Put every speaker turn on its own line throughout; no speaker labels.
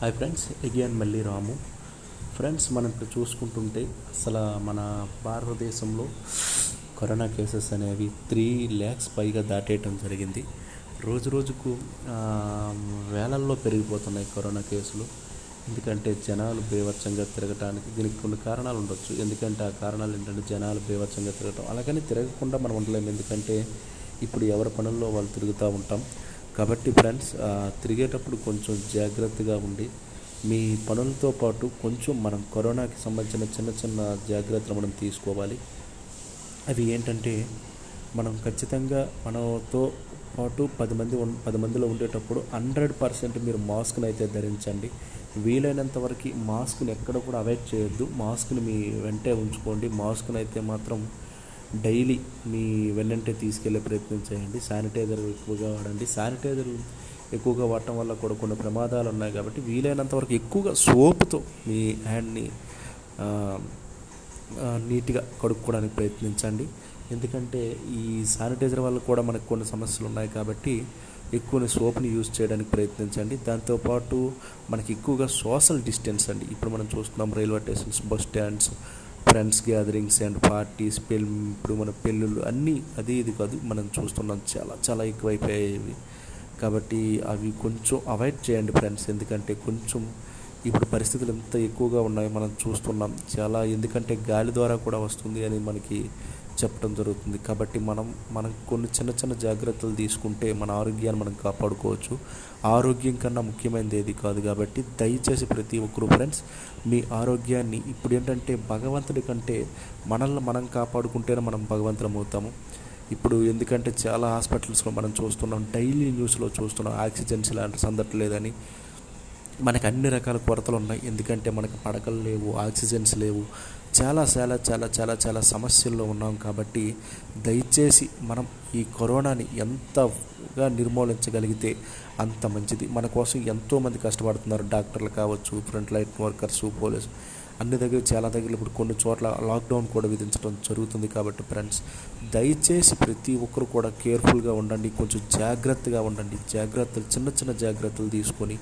Hi friends again మళ్ళీ రాము. Friends మనం ఇప్పుడు చూసుకుంటుంటే అసలు మన భారతదేశంలో కరోనా కేసెస్ అనేవి త్రీ ల్యాక్స్ పైగా దాటేయటం జరిగింది. రోజు రోజుకు వేలల్లో పెరిగిపోతున్నాయి కరోనా కేసులు. ఎందుకంటే జనాలు బీభత్సంగా తిరగటానికి దీనికి కొన్ని కారణాలు ఉండొచ్చు. ఎందుకంటే ఆ కారణాలు ఏంటంటే జనాలు బీభత్సంగా తిరగటం. అలాగని తిరగకుండా మనం ఉండలేము. ఎందుకంటే ఇప్పుడు ఎవరి పనుల్లో వాళ్ళు తిరుగుతూ ఉంటాం. కాబట్టి ఫ్రెండ్స్ తిరిగేటప్పుడు కొంచెం జాగ్రత్తగా ఉండి మీ పనులతో పాటు కొంచెం మనం కరోనాకి సంబంధించిన చిన్న చిన్న జాగ్రత్తలు మనం తీసుకోవాలి. అవి ఏంటంటే మనం ఖచ్చితంగా మనతో పాటు పది మంది పది మందిలో ఉండేటప్పుడు హండ్రెడ్ పర్సెంట్ మీరు మాస్క్ని అయితే ధరించండి. వీలైనంత వరకు మాస్క్ని ఎక్కడ కూడా అవాయిడ్ చేయొద్దు. మాస్క్ని మీ వెంటే ఉంచుకోండి. మాస్క్ని అయితే మాత్రం డైలీ మీ వెన్నంటే తీసుకెళ్ళే ప్రయత్నం చేయండి. శానిటైజర్ ఎక్కువగా వాడండి. శానిటైజర్ ఎక్కువగా వాడటం వల్ల కూడా కొన్ని ప్రమాదాలు ఉన్నాయి కాబట్టి వీలైనంత వరకు ఎక్కువగా సోపుతో మీ హ్యాండ్ని నీట్గా కడుక్కోవడానికి ప్రయత్నించండి. ఎందుకంటే ఈ శానిటైజర్ వల్ల కూడా మనకు కొన్ని సమస్యలు ఉన్నాయి కాబట్టి ఎక్కువ సోప్ని యూజ్ చేయడానికి ప్రయత్నించండి. దాంతోపాటు మనకి ఎక్కువగా సోషల్ డిస్టెన్స్ అండి. ఇప్పుడు మనం చూస్తున్నాం railway stations bus stands friends gatherings and parties పెళ్ళి ఇప్పుడు మన పెళ్ళిళ్ళు అన్నీ అది ఇది కాదు మనం చూస్తున్నాం చాలా చాలా ఎక్కువైపోయాయి కాబట్టి అవి కొంచెం అవాయిడ్ చేయండి ఫ్రెండ్స్ ఎందుకంటే కొంచెం ఇప్పుడు పరిస్థితులు ఎంత ఎక్కువగా ఉన్నాయి మనం చూస్తున్నాం. చాలా ఎందుకంటే గాలి ద్వారా కూడా వస్తుంది అని మనకి చెప్పడం జరుగుతుంది. కాబట్టి మనం మనం కొన్ని చిన్న చిన్న జాగ్రత్తలు తీసుకుంటే మన ఆరోగ్యాన్ని మనం కాపాడుకోవచ్చు. ఆరోగ్యం కన్నా ముఖ్యమైనది ఏది కాదు కాబట్టి దయచేసి ప్రతి ఒక్కరు ఫ్రెండ్స్ మీ ఆరోగ్యాన్ని ఇప్పుడు ఏంటంటే భగవంతుడి కంటే మనల్ని మనం కాపాడుకుంటేనే మనం భగవంతులం అవుతాము. ఇప్పుడు ఎందుకంటే చాలా హాస్పిటల్స్లో మనం చూస్తున్నాం డైలీ న్యూస్లో చూస్తున్నాం ఆక్సిజన్స్ ఇలాంటి సందట్లేదని. మనకు అన్ని రకాల కొరతలు ఉన్నాయి. ఎందుకంటే మనకు పడకలు లేవు ఆక్సిజన్స్ లేవు చాలా చాలా చాలా చాలా చాలా సమస్యల్లో ఉన్నాం కాబట్టి దయచేసి మనం ఈ కరోనాని ఎంతగా నిర్మూలించగలిగితే అంత మంచిది. మన కోసం ఎంతోమంది కష్టపడుతున్నారు. డాక్టర్లు కావచ్చు ఫ్రంట్ లైన్ వర్కర్స్ పోలీసు అన్ని దగ్గర చాలా దగ్గర ఇప్పుడు కొన్ని చోట్ల లాక్డౌన్ కూడా విధించడం జరుగుతుంది కాబట్టి ఫ్రెండ్స్ దయచేసి ప్రతి ఒక్కరు కూడా కేర్ఫుల్గా ఉండండి కొంచెం జాగ్రత్తగా ఉండండి. జాగ్రత్తలు చిన్న చిన్న జాగ్రత్తలు తీసుకొని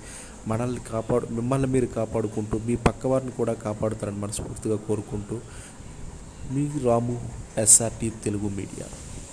మనల్ని కాపాడు మిమ్మల్ని మీరు కాపాడుకుంటూ మీ పక్క వారిని కూడా కాపాడుతారని మనస్ఫూర్తిగా కోరుకుంటూ మీ రాము ఎస్ఆర్టీ తెలుగు మీడియా.